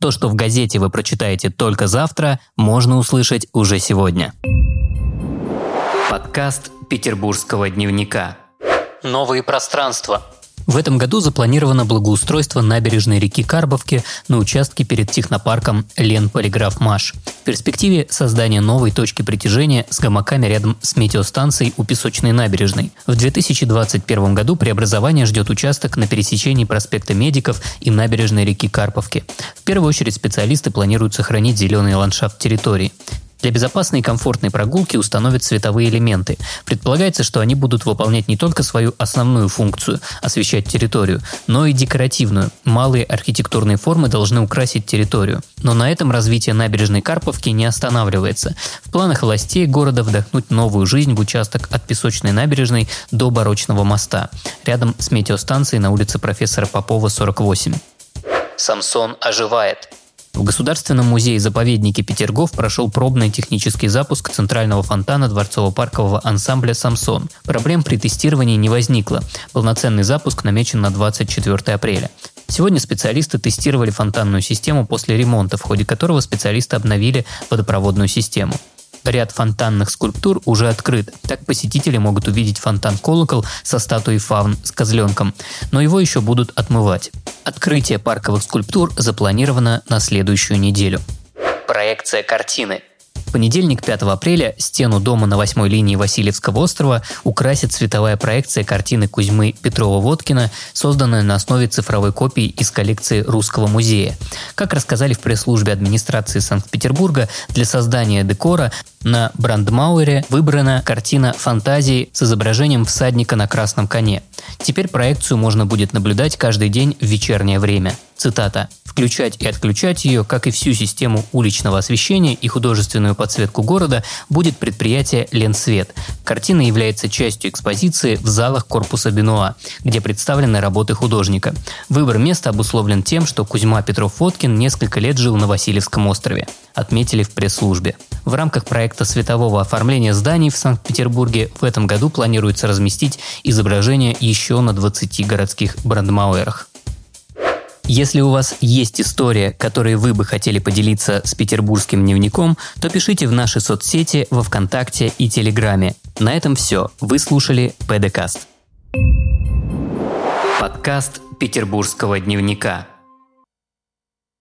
То, что в газете вы прочитаете только завтра, можно услышать уже сегодня. Подкаст Петербургского дневника. Новые пространства. В этом году запланировано благоустройство набережной реки Карбовки на участке перед технопарком Лен Полиграф Маш. В перспективе создание новой точки притяжения с гамаками рядом с метеостанцией у Песочной набережной. В 2021 году преобразование ждет участок на пересечении проспекта Медиков и набережной реки Карповки. В первую очередь специалисты планируют сохранить зеленый ландшафт территории. Для безопасной и комфортной прогулки установят световые элементы. Предполагается, что они будут выполнять не только свою основную функцию – освещать территорию, но и декоративную. Малые архитектурные формы должны украсить территорию. Но на этом развитие набережной Карповки не останавливается. В планах властей города вдохнуть новую жизнь в участок от Песочной набережной до Барочного моста, рядом с метеостанцией на улице профессора Попова, 48. Самсон оживает. В Государственном музее-заповеднике Петергоф прошел пробный технический запуск центрального фонтана дворцово-паркового ансамбля «Самсон». Проблем при тестировании не возникло. Полноценный запуск намечен на 24 апреля. Сегодня специалисты тестировали фонтанную систему после ремонта, в ходе которого специалисты обновили водопроводную систему. Ряд фонтанных скульптур уже открыт. Так посетители могут увидеть фонтан-колокол со статуей фавн с козленком, но его еще будут отмывать. Открытие парковых скульптур запланировано на следующую неделю. Проекция картины – в понедельник, 5 апреля, стену дома на восьмой линии Васильевского острова украсит цветовая проекция картины Кузьмы Петрова-Водкина, созданная на основе цифровой копии из коллекции Русского музея. Как рассказали в пресс-службе администрации Санкт-Петербурга, для создания декора на Брандмауэре выбрана картина фантазии с изображением всадника на красном коне. Теперь проекцию можно будет наблюдать каждый день в вечернее время. Цитата. Включать и отключать ее, как и всю систему уличного освещения и художественную подсветку города, будет предприятие «Ленсвет». Картина является частью экспозиции в залах корпуса Бенуа, где представлены работы художника. Выбор места обусловлен тем, что Кузьма Петров-Фоткин несколько лет жил на Васильевском острове, отметили в пресс-службе. В рамках проекта светового оформления зданий в Санкт-Петербурге в этом году планируется разместить изображения еще на 20 городских брандмауэрах. Если у вас есть история, которой вы бы хотели поделиться с петербургским дневником, то пишите в наши соцсети во Вконтакте и Телеграме. На этом все. Вы слушали ПДКаст. Подкаст петербургского дневника.